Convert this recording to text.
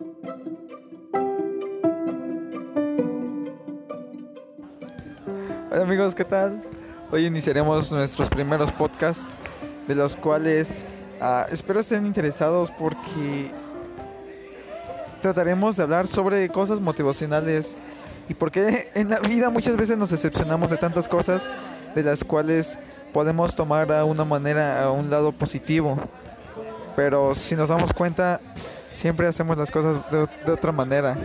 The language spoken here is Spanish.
Hola amigos, ¿qué tal? Hoy iniciaremos nuestros primeros podcasts, de los cuales ah, espero estén interesados porque trataremos de hablar sobre cosas motivacionales y porque en la vida muchas veces nos decepcionamos de tantas cosas de las cuales podemos tomar a una manera, a un lado positivo. Pero si nos damos cuenta, Siempre hacemos las cosas de, otra manera.